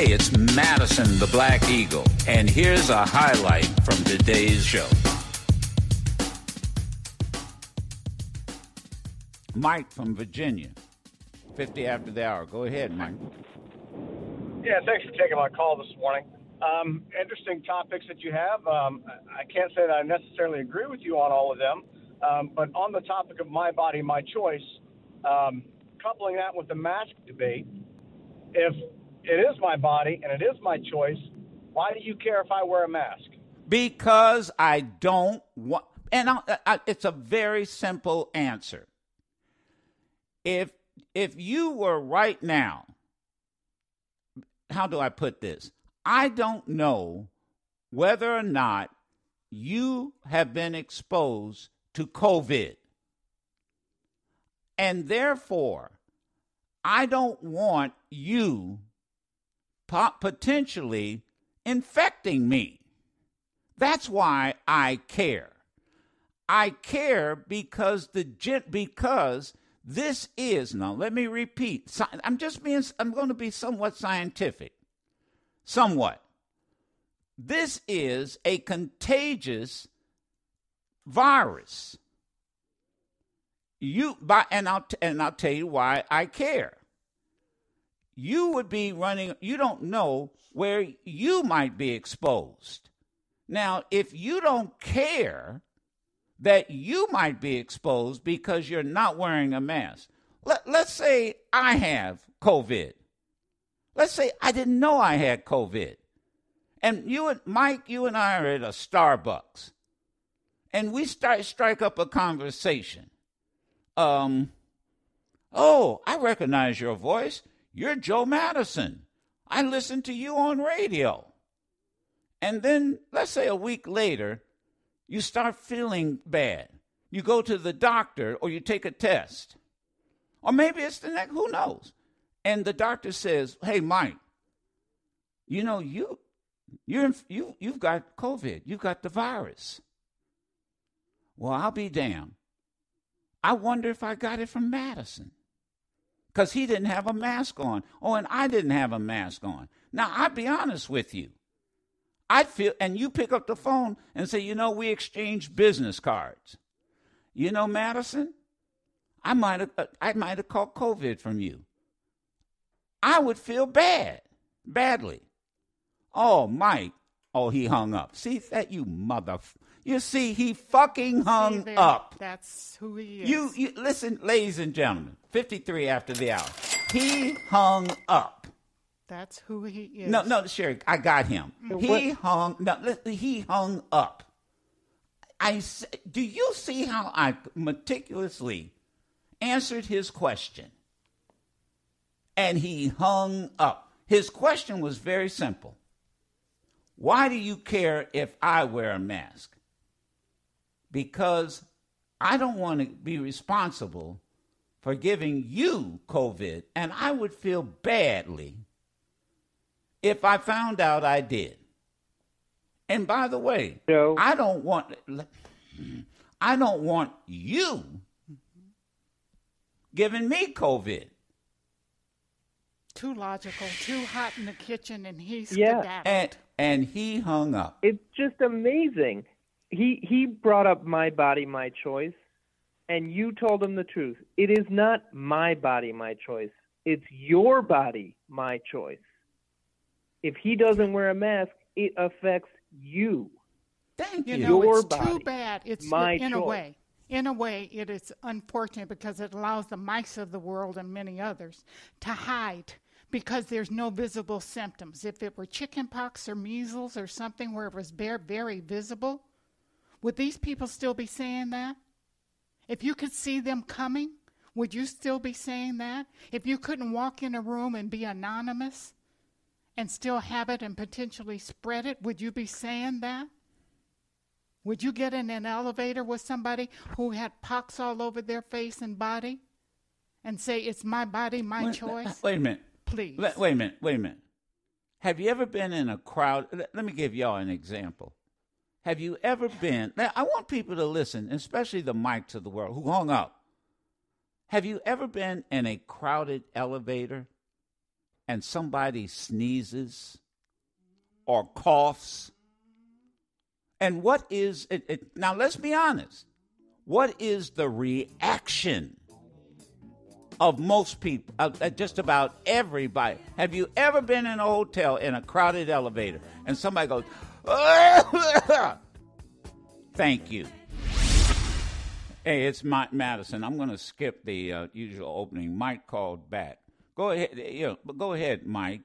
Hey, it's Madison the Black Eagle, and here's a highlight from today's show. Mike from Virginia, 50 after the hour. Go ahead, Mike. Yeah, thanks for taking my call this morning. Um, interesting topics that you have. Um, I can't say that I necessarily agree with you on all of them, um, but on the topic of my body, my choice, um, coupling that with the mask debate, if it is my body and it is my choice, why do you care if I wear a mask? Because I don't want, and I, I, it's a very simple answer. If if you were right now, how do I put this? I don't know whether or not you have been exposed to COVID. And therefore, I don't want you potentially infecting me. That's why I care. I care because the gent because this is now. Let me repeat. I'm just being. I'm going to be somewhat scientific. Somewhat. This is a contagious virus. You by and I'll and I'll tell you why I care. You would be running. You don't know where you might be exposed. Now, if you don't care that you might be exposed because you're not wearing a mask. Let, let's say I have COVID. Let's say I didn't know I had COVID. And you and Mike, you and I are at a Starbucks. And we start strike up a conversation. Um, oh, I recognize your voice. You're Joe Madison. I listened to you on radio. And then let's say a week later, you start feeling bad. You go to the doctor or you take a test. Or maybe it's the next, who knows? And the doctor says, "Hey Mike, you know you you're you you've got COVID. You've got the virus." Well, I'll be damned. I wonder if I got it from Madison. Because he didn't have a mask on. Oh, and I didn't have a mask on. Now, I'll be honest with you. I'd feel, and you pick up the phone and say, you know, we exchanged business cards. You know, Madison, I might have, uh, I might have caught COVID from you. I would feel bad, badly. Oh, Mike. Oh, he hung up. See that you mother. You see, he fucking hung see, up. That's who he is. You, you listen, ladies and gentlemen. Fifty-three after the hour. He hung up. That's who he is. No, no, Sherry, I got him. Mm-hmm. He hung. No, he hung up. I do you see how I meticulously answered his question? And he hung up. His question was very simple. Why do you care if I wear a mask? Because I don't want to be responsible for giving you COVID, and I would feel badly if I found out I did. And by the way, no. I don't want I don't want you giving me COVID. Too logical, too hot in the kitchen, and he's yeah. And and he hung up. It's just amazing. He he brought up my body, my choice, and you told him the truth. It is not my body, my choice. It's your body, my choice if he doesn't wear a mask, it affects you. Thank you. You know, Your it's body, too bad. It's my in choice. a way. In a way, it is unfortunate because it allows the mice of the world and many others to hide because there's no visible symptoms. If it were chickenpox or measles or something where it was very, very visible, would these people still be saying that? If you could see them coming, would you still be saying that? If you couldn't walk in a room and be anonymous, and still have it and potentially spread it, would you be saying that? Would you get in an elevator with somebody who had pox all over their face and body and say, It's my body, my wait, choice? Wait a minute. Please. Wait, wait a minute. Wait a minute. Have you ever been in a crowd? Let me give y'all an example. Have you ever been? I want people to listen, especially the Mikes of the world who hung up. Have you ever been in a crowded elevator and somebody sneezes or coughs? And what is it, it, now? Let's be honest. What is the reaction of most people, uh, just about everybody? Have you ever been in a hotel in a crowded elevator and somebody goes, "Thank you." Hey, it's Mike Madison. I'm going to skip the uh, usual opening. Mike called back. Go ahead, you know, go ahead, Mike.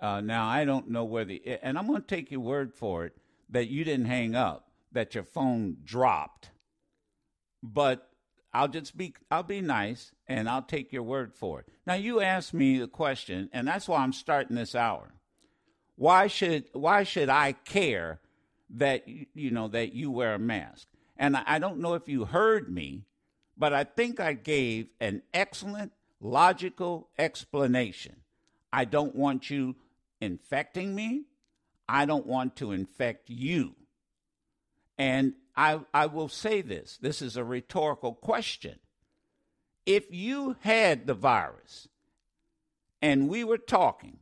Uh, now I don't know whether, and I'm going to take your word for it that you didn't hang up, that your phone dropped. But I'll just be I'll be nice and I'll take your word for it. Now you asked me the question, and that's why I'm starting this hour. Why should why should I care that you know that you wear a mask? And I don't know if you heard me, but I think I gave an excellent logical explanation. I don't want you infecting me. I don't want to infect you. And I, I will say this this is a rhetorical question. If you had the virus and we were talking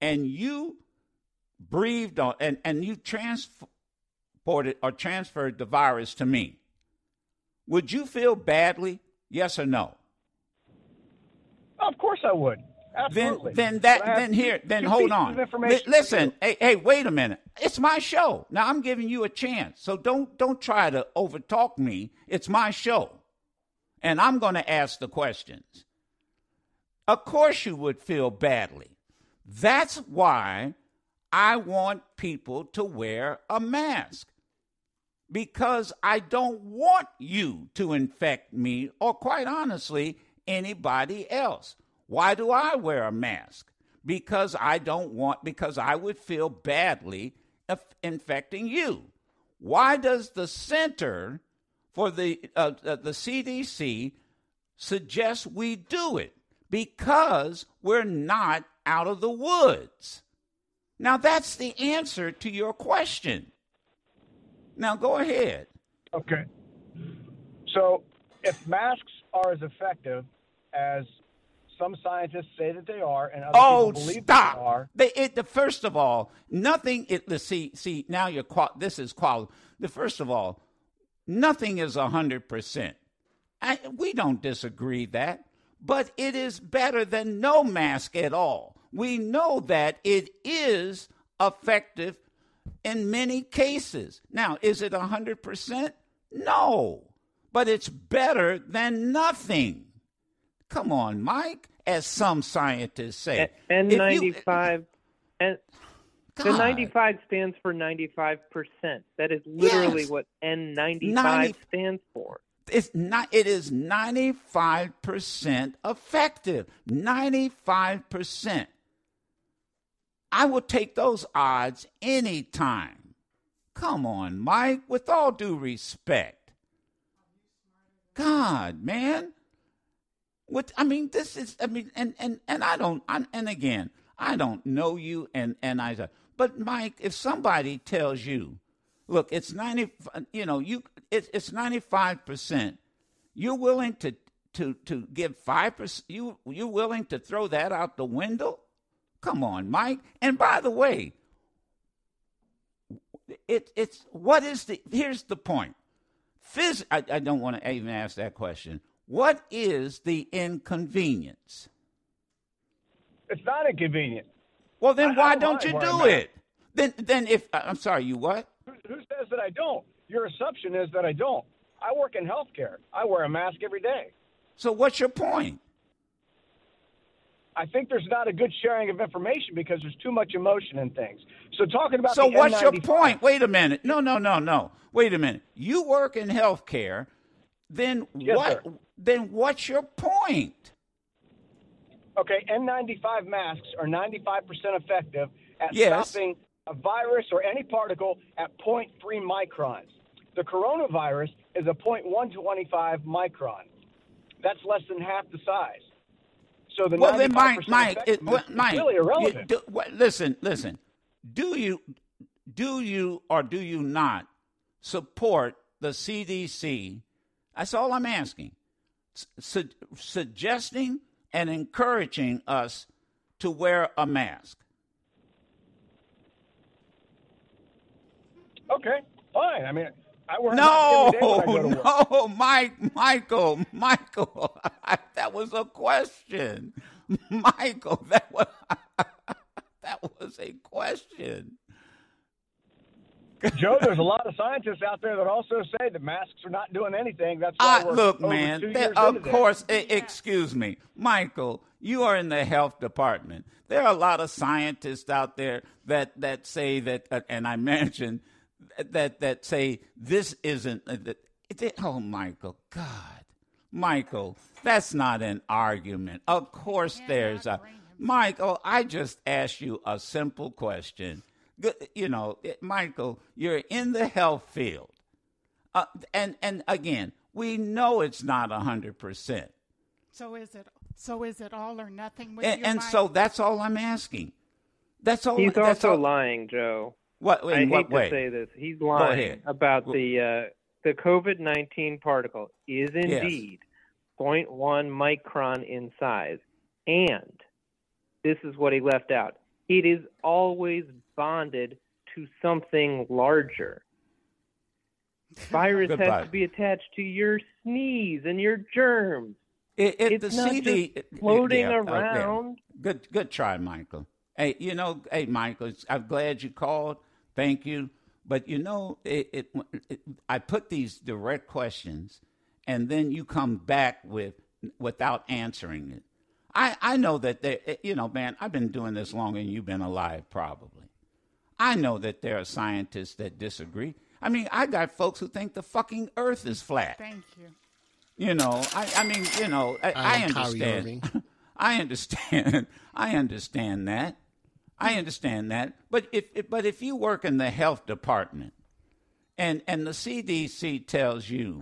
and you breathed on and, and you transported or transferred the virus to me, would you feel badly? Yes or no? Of course I would. Absolutely. Then, then that, then here, then hold on. L- listen, hey, hey, wait a minute. It's my show. Now I'm giving you a chance, so don't don't try to overtalk me. It's my show, and I'm going to ask the questions. Of course, you would feel badly. That's why I want people to wear a mask because I don't want you to infect me, or quite honestly, anybody else. Why do I wear a mask? Because I don't want, because I would feel badly infecting you. Why does the Center for the, uh, uh, the CDC suggest we do it? Because we're not out of the woods. Now, that's the answer to your question. Now, go ahead. Okay. So, if masks are as effective as some scientists say that they are, and other oh, people believe stop. they are. They, it, the first of all, nothing. It, the, see, see, now you're qual- this is quality. The first of all, nothing is hundred percent. We don't disagree that, but it is better than no mask at all. We know that it is effective in many cases. Now, is it hundred percent? No, but it's better than nothing. Come on, Mike, as some scientists say. And, 95 and the 95 stands for 95%. That is literally yes. what N95 90, stands for. It's not it is 95% effective. 95%. I will take those odds anytime. Come on, Mike, with all due respect. God, man. What I mean, this is I mean, and and and I don't. I, and again, I don't know you, and and I. But Mike, if somebody tells you, look, it's ninety, you know, you it, it's ninety five percent. You're willing to to to give five percent. You you're willing to throw that out the window? Come on, Mike. And by the way, it it's what is the here's the point. Phys- I, I don't want to even ask that question. What is the inconvenience? It's not inconvenient. Well, then I, why I don't you do it? Then, then if I'm sorry, you what? Who, who says that I don't? Your assumption is that I don't. I work in healthcare. I wear a mask every day. So what's your point? I think there's not a good sharing of information because there's too much emotion in things. So talking about so what's N95, your point? Wait a minute. No, no, no, no. Wait a minute. You work in healthcare. Then yes, what? Sir then what's your point? Okay, N95 masks are 95% effective at yes. stopping a virus or any particle at 0.3 microns. The coronavirus is a 0.125 micron. That's less than half the size. So the well, then, Mike, Mike, it, well, Mike, really irrelevant. Do, listen, listen. Do you, do you, or do you not support the CDC? That's all I'm asking su- suggesting and encouraging us to wear a mask? Okay, fine. I mean, I no, no, Mike, Michael, Michael. that was a question, Michael. That was that was a question. Joe, there's a lot of scientists out there that also say the masks are not doing anything. That's why uh, look, man. of course, excuse me, Michael. You are in the health department. There are a lot of scientists out there that that say that, uh, and I mentioned that that say this isn't. Uh, that, oh, Michael, God, Michael, that's not an argument. Of course, there's a. Michael, I just asked you a simple question you know, Michael, you're in the health field. Uh, and and again, we know it's not hundred percent. So is it? So is it all or nothing with and, you? And so that's all I'm asking. That's all. He's that's also all. lying, Joe. What? I what hate way? to say this. He's lying about the uh, the COVID nineteen particle is indeed yes. 0.1 micron in size, and this is what he left out. It is always bonded to something larger. Virus Goodbye. has to be attached to your sneeze and your germs. It, it, it's the not CD, just floating yeah, around. Good, good try, Michael. Hey, you know, hey, Michael, I'm glad you called. Thank you. But you know, it, it, it, I put these direct questions, and then you come back with without answering it. I, I know that there, eh, you know, man, I've been doing this longer than you've been alive, probably. I know that there are scientists that disagree. I mean, I got folks who think the fucking Earth is flat. Thank you. You know, I, I mean, you know, I, I, I understand. I understand. I understand that. I understand that. But if, if but if you work in the health department, and and the CDC tells you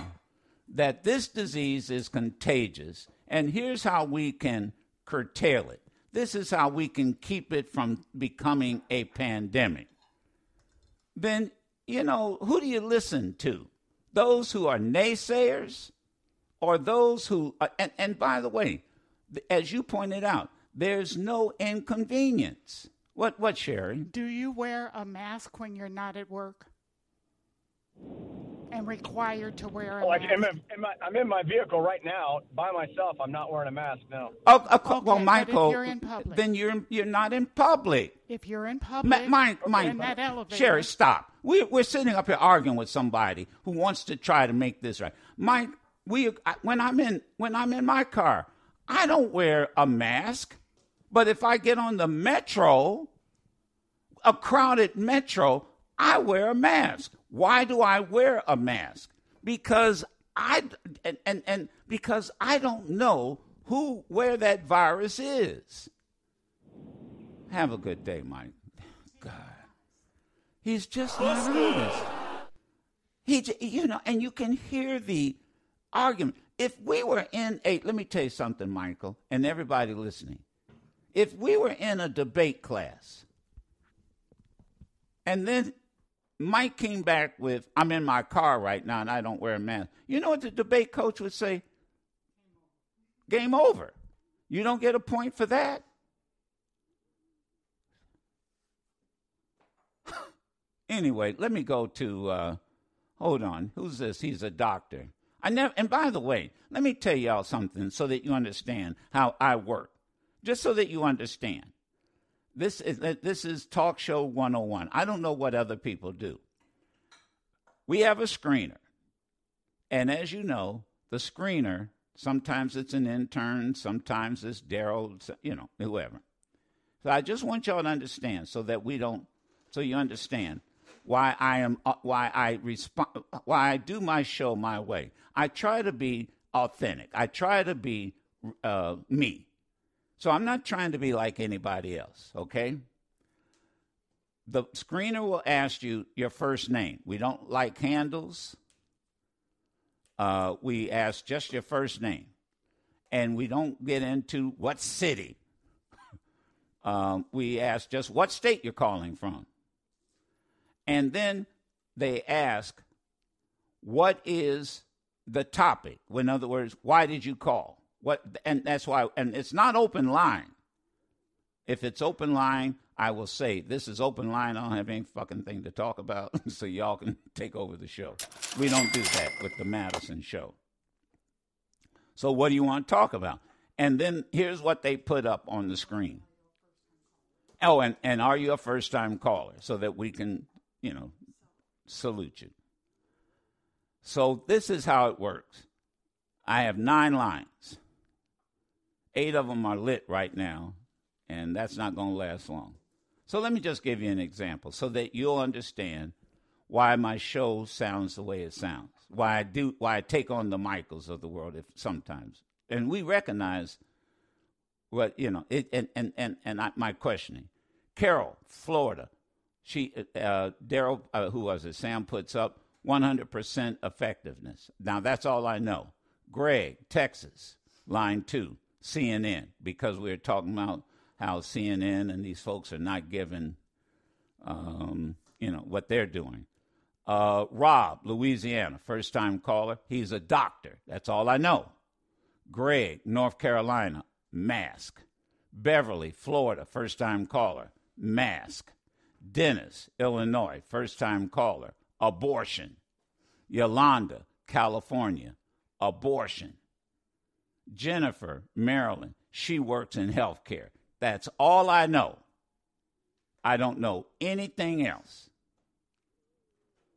that this disease is contagious, and here's how we can curtail it. This is how we can keep it from becoming a pandemic. Then, you know, who do you listen to? Those who are naysayers or those who, uh, and, and by the way, as you pointed out, there's no inconvenience. What, what, Sherry? Do you wear a mask when you're not at work? and required to wear a oh, like mask. I'm in, in my, I'm in my vehicle right now by myself. I'm not wearing a mask now. Oh, oh, Okay, well, Michael, you're in public. then you're you're not in public. if you're in Ma- public, Mike, in Mike, that elevator, Sherry, stop. We, we're sitting up here arguing with somebody who wants to try to make this right. Mike, we I- when I'm in when I'm in my car, I don't wear a mask. But if I get on the metro, a crowded metro, I wear a mask. Why do I wear a mask? Because I and, and, and because I don't know who where that virus is. Have a good day, Mike. God, he's just not honest. He, you know, and you can hear the argument. If we were in a, let me tell you something, Michael, and everybody listening. If we were in a debate class, and then Mike came back with, I'm in my car right now and I don't wear a mask. You know what the debate coach would say? Game over. You don't get a point for that. anyway, let me go to, uh, hold on. Who's this? He's a doctor. I never, and by the way, let me tell y'all something so that you understand how I work. Just so that you understand. This is this is talk show 101. I don't know what other people do. We have a screener. And as you know, the screener, sometimes it's an intern, sometimes it's Daryl, you know, whoever. So I just want y'all to understand so that we don't so you understand why I am uh, why I respond why I do my show my way. I try to be authentic. I try to be uh, me. So I'm not trying to be like anybody else, okay? The screener will ask you your first name. We don't like handles. Uh, we ask just your first name. And we don't get into what city. um, we ask just what state you're calling from. And then they ask, what is the topic? In other words, why did you call? What and that's why and it's not open line. If it's open line, I will say this is open line. I don't have any fucking thing to talk about, so y'all can take over the show. We don't do that with the Madison show. So what do you want to talk about? And then here's what they put up on the screen. Oh, and, and are you a first time caller? So that we can, you know, salute you. So this is how it works. I have nine lines. Eight of them are lit right now, and that's not going to last long. So let me just give you an example so that you'll understand why my show sounds the way it sounds. Why I do why I take on the Michaels of the world if sometimes. And we recognize what you know, it, and and and and I, my questioning. Carol, Florida. She uh, Daryl uh, who was it? Sam puts up 100% effectiveness. Now that's all I know. Greg, Texas, line 2, CNN because we are talking about how CNN and these folks are not giving, um, you know, what they're doing. Uh, Rob, Louisiana, first time caller. He's a doctor. That's all I know. Greg, North Carolina, mask. Beverly, Florida, first time caller, mask. Dennis, Illinois, first time caller, abortion. Yolanda, California, abortion. Jennifer, Maryland, she works in healthcare. That's all I know. I don't know anything else.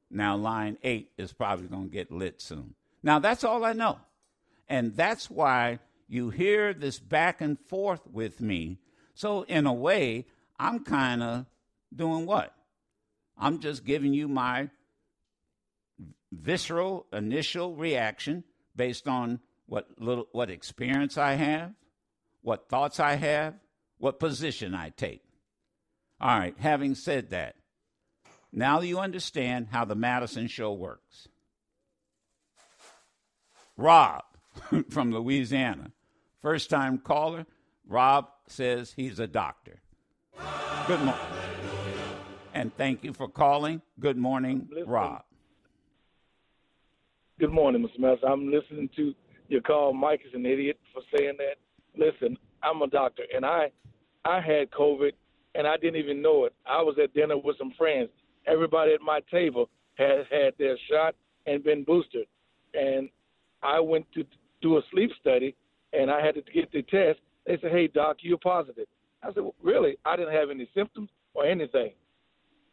Now, line eight is probably going to get lit soon. Now, that's all I know. And that's why you hear this back and forth with me. So, in a way, I'm kind of doing what? I'm just giving you my visceral initial reaction based on what little what experience I have, what thoughts I have, what position I take. All right, having said that, now you understand how the Madison show works. Rob from Louisiana, first time caller. Rob says he's a doctor. Good morning. And thank you for calling. Good morning, Rob. Good morning, Mr. Mess. I'm listening to your call. Mike is an idiot for saying that. Listen, I'm a doctor, and I, I had COVID, and I didn't even know it. I was at dinner with some friends. Everybody at my table had had their shot and been boosted, and I went to do a sleep study, and I had to get the test. They said, "Hey, doc, you're positive." I said, well, "Really? I didn't have any symptoms or anything."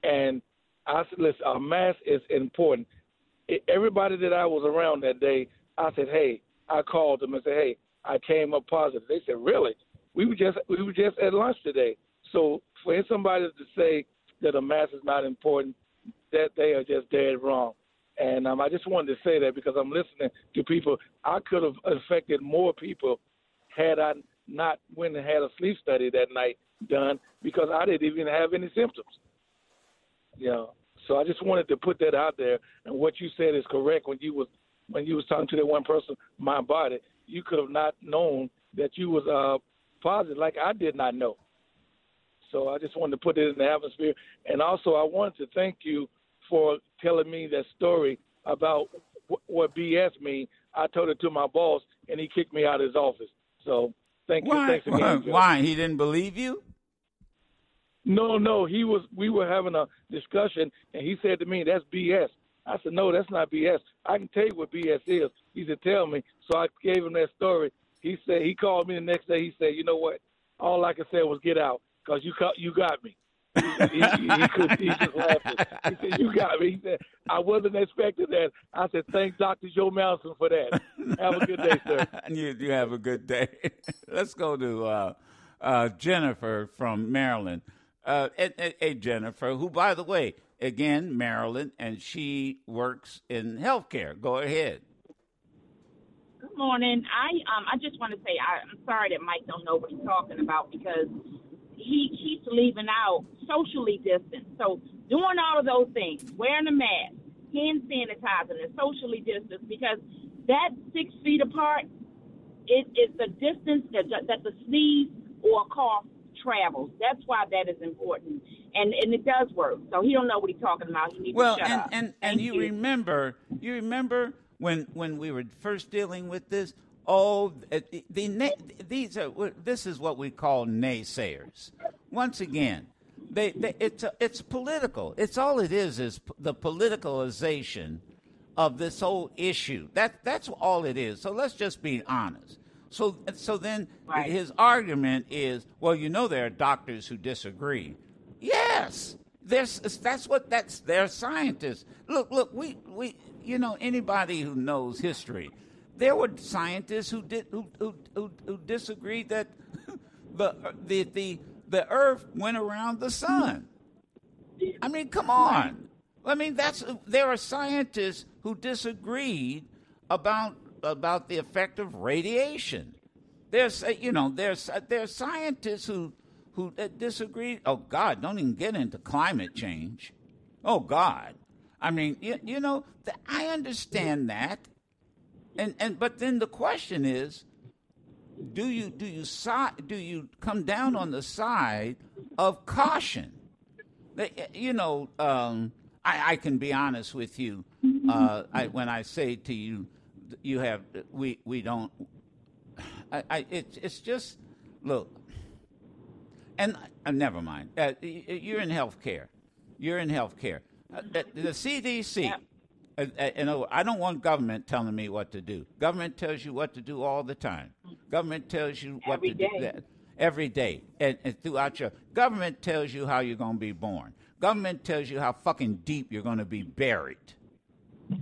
And I said, "Listen, a mask is important." Everybody that I was around that day, I said, "Hey," I called them and said, "Hey, I came up positive." They said, "Really?" We were just we were just at lunch today. So for somebody to say that a mask is not important, that they are just dead wrong. And um, I just wanted to say that because I'm listening to people. I could have affected more people had I not went and had a sleep study that night done because I didn't even have any symptoms. You know, so I just wanted to put that out there. And what you said is correct when you was when you was talking to that one person, my body. You could have not known that you was uh, positive, like I did not know. So I just wanted to put it in the atmosphere. And also, I wanted to thank you for telling me that story about what BS means. I told it to my boss, and he kicked me out of his office. So thank you. Why? Thanks again, Why? He didn't believe you? No, no. He was. We were having a discussion, and he said to me, "That's BS." I said, "No, that's not BS. I can tell you what BS is." He said, "Tell me." So I gave him that story. He said he called me the next day. He said, "You know what? All I could say was get out because you you got me." he, he, he, could, he just laughed. He said, "You got me." He said, "I wasn't expecting that." I said, "Thanks, Doctor Joe Malson, for that." Have a good day, sir. you you have a good day. Let's go to uh, uh, Jennifer from Maryland. Uh, hey, hey, Jennifer, who, by the way, again, Maryland, and she works in healthcare. Go ahead. Good morning. I um I just want to say I, I'm sorry that Mike don't know what he's talking about because he keeps leaving out socially distant. So doing all of those things, wearing a mask, hand sanitizing, and socially distance, because that six feet apart, it is the distance that that the sneeze or cough travels. That's why that is important, and and it does work. So he don't know what he's talking about. He needs well, to shut and up. and Thank and you, you remember, you remember when when we were first dealing with this. Oh, the, the these are this is what we call naysayers. once again, they, they it's it's political. It's all it is is the politicalization of this whole issue. That that's all it is. So let's just be honest. So so then Right. his argument is, well, you know there are doctors who disagree. Yes. There's, that's what that's they're scientists. Look, look, we, we you know anybody who knows history, there were scientists who did who who, who, who disagreed that the the the the Earth went around the sun. I mean, come on. I mean, that's there are scientists who disagreed about about the effect of radiation. There's uh, you know there's uh, there's scientists who who uh, disagree. Oh God, don't even get into climate change. Oh God, I mean you, you know th- I understand that, and and but then the question is, do you do you si- do you come down on the side of caution? You know, um, I, I can be honest with you. Uh, I, when I say to you, you have we we don't. I, I it's it's just look, and uh, never mind. Uh, you're in healthcare. You're in healthcare. Uh, uh, the CDC. Uh, uh, I don't want government telling me what to do. Government tells you what to do all the time. Government tells you what Every to day. do that every day, and, and throughout your government tells you how you're going to be born. Government tells you how fucking deep you're going to be buried.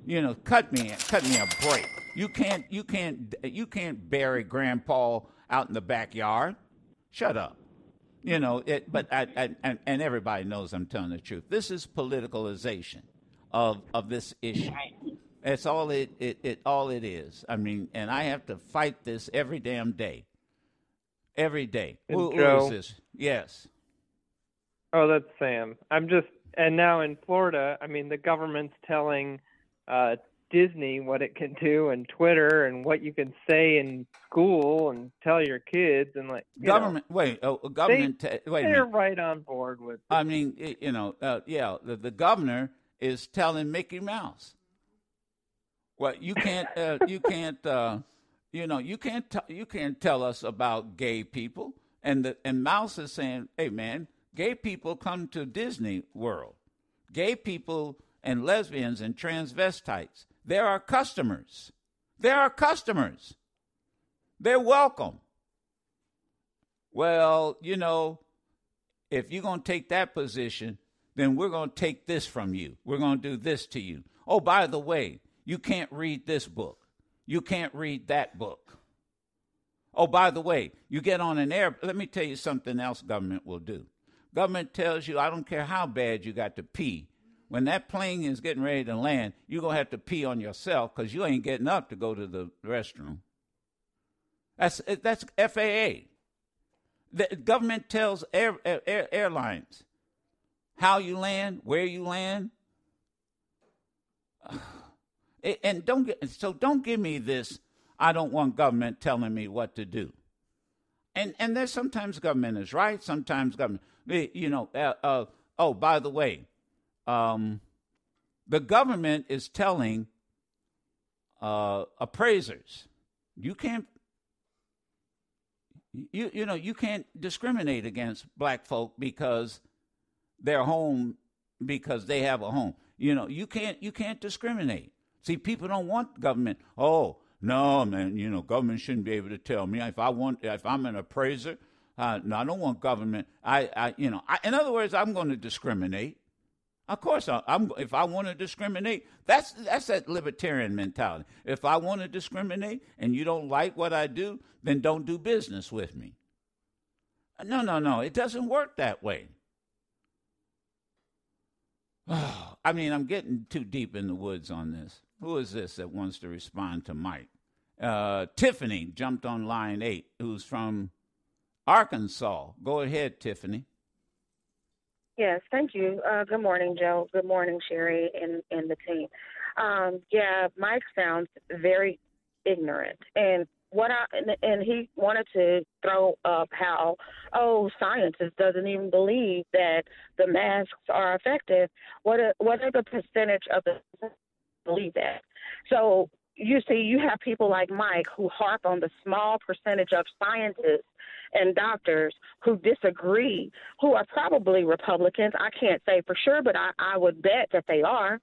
You know, cut me, cut me a break. You can't, you can't, you can't bury Grandpa out in the backyard. Shut up. You know it, but I, I and, and everybody knows I'm telling the truth. This is politicalization of of this issue. That's all it, it, it all it is. I mean, and I have to fight this every damn day. Every day. Who- who is this? Yes. Oh, that's Sam. I'm just, and now in Florida, I mean, the government's telling uh, Disney what it can do, and Twitter, and what you can say in school, and tell your kids, and like you know, Government. wait. Oh, government. ta- wait a they're right on board with. I mean, you know, uh, yeah. The, the governor is telling Mickey Mouse, "Well, you can't, uh, you can't, uh, you know, you can't, t- you can't tell us about gay people." And the and Mouse is saying, "Hey, man, gay people come to Disney World. Gay people and lesbians and transvestites, they're our customers. They're our customers. They're welcome." Well, you know, if you're going to take that position, then we're going to take this from you. We're going to do this to you. Oh, by the way, you can't read this book. You can't read that book. Oh, by the way, you get on an air. Let me tell you something else government will do. Government tells you, I don't care how bad you got to pee. When that plane is getting ready to land, you're going to have to pee on yourself because you ain't getting up to go to the restroom. That's, that's FAA. The government tells air, air, airlines how you land, where you land. And don't get, so don't give me this. I don't want government telling me what to do. And and there's sometimes government is right, sometimes government. You know. Uh, uh, oh, by the way, um, the government is telling uh, appraisers you can't you you know you can't discriminate against black folk because they're home because they have a home. You know, you can't you can't discriminate. See, people don't want government. Oh no, man, you know, government shouldn't be able to tell me if I want if I'm an appraiser. Uh, no, I don't want government. I, I you know, I, in other words, I'm going to discriminate. Of course, I, I'm. If I want to discriminate, that's that's that libertarian mentality. If I want to discriminate and you don't like what I do, then don't do business with me. No, no, no. It doesn't work that way. I mean, I'm getting too deep in the woods on this. Who is this that wants to respond to Mike? Uh, Tiffany jumped on line eight, who's from Arkansas. Go ahead, Tiffany. Yes, thank you. Uh, good morning, Joe. Good morning, Sherry and, and the team. Um, yeah, Mike sounds very ignorant. And what I and, and he wanted to throw up how oh scientists doesn't even believe that the masks are effective. What are, what are the percentage of the believe that? So you see, you have people like Mike who harp on the small percentage of scientists and doctors who disagree, who are probably Republicans. I can't say for sure, but I, I would bet that they are.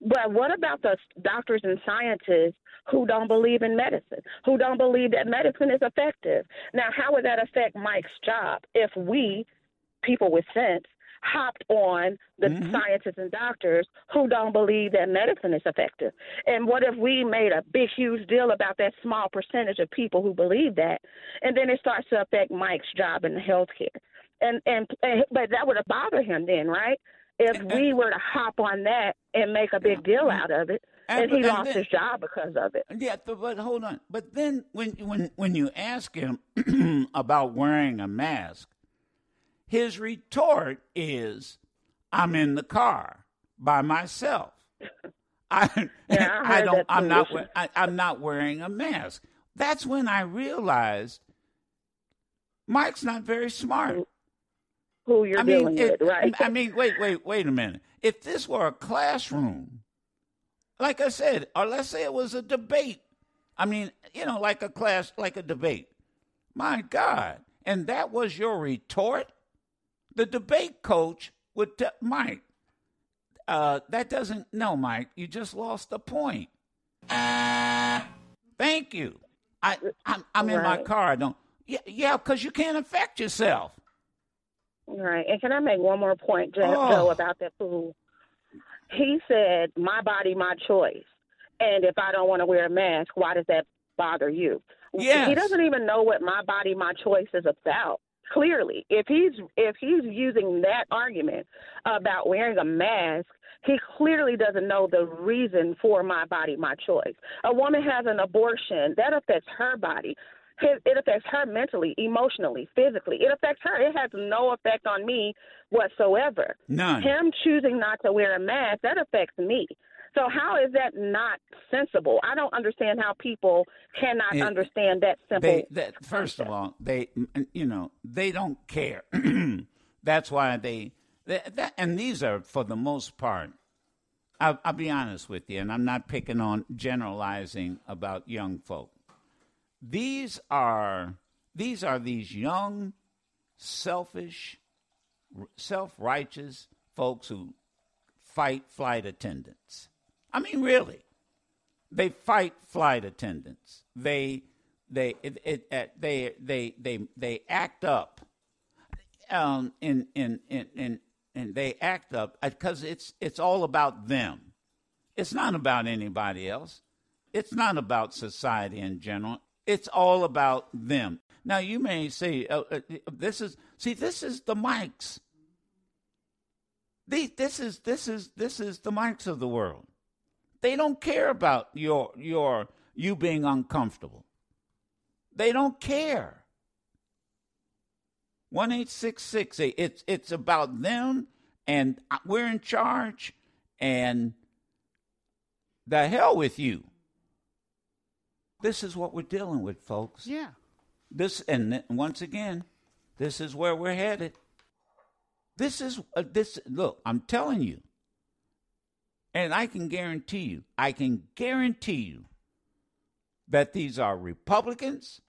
But what about the doctors and scientists who don't believe in medicine, who don't believe that medicine is effective? Now, how would that affect Mike's job if we, people with sense, hopped on the mm-hmm. scientists and doctors who don't believe that medicine is effective. And what if we made a big, huge deal about that small percentage of people who believe that, and then it starts to affect Mike's job in the healthcare? And, and and but that would have bothered him then, right? If we were to hop on that and make a big deal out of it, and, and he and lost then, his job because of it. Yeah, but hold on. But then when when when you ask him about wearing a mask, his retort is, I'm in the car by myself. I, yeah, I, I don't. I'm not. I, I'm not wearing a mask. That's when I realized Mike's not very smart. Who you're I mean, it, with, right? I mean, wait, wait, wait a minute. If this were a classroom, like I said, or let's say it was a debate. I mean, you know, like a class, like a debate. My God, and that was your retort. The debate coach would tell Mike, uh, that doesn't, no, Mike, you just lost the point. Thank you. I, I'm, I'm in my car. I don't, yeah, yeah, because you can't affect yourself. Right. And can I make one more point, Joe, oh. about that fool? He said, my body, my choice. And if I don't want to wear a mask, why does that bother you? Yes. He doesn't even know what my body, my choice is about clearly if he's if he's using that argument about wearing a mask he clearly doesn't know the reason for my body my choice. A woman has an abortion that affects her body. It affects her mentally emotionally physically. It affects her. It has no effect on me whatsoever. None. Him choosing not to wear a mask that affects me so how is that not sensible? I don't understand how people cannot it, understand that simple. They, that, first of all, they you know they don't care. That's why they, they that, and these are for the most part. I'll, I'll be honest with you, and I'm not picking on generalizing about young folk. These are these are these young, selfish, self righteous folks who fight flight attendants. I mean, really, they fight flight attendants. They they it, it, it, they they they they act up, um, in in in in and they act up because it's it's all about them. It's not about anybody else. It's not about society in general. It's all about them. Now you may say, uh, uh, "This is see, this is the Mikes. These, this is this is this is the Mikes of the world. They don't care about your your you being uncomfortable. They don't care. One eight six six eight. It's it's about them, and we're in charge, and the hell with you. This is what we're dealing with, folks. Yeah. This and once again, this is where we're headed. This is uh, this. Look, I'm telling you. And I can guarantee you, I can guarantee you that these are Republicans.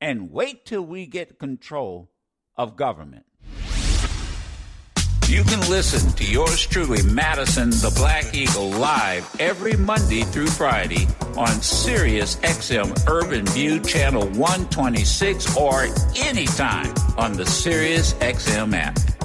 And wait till we get control of government. You can listen to yours truly, Madison the Black Eagle, live every Monday through Friday on Sirius XM Urban View Channel 126 or anytime on the Sirius XM app.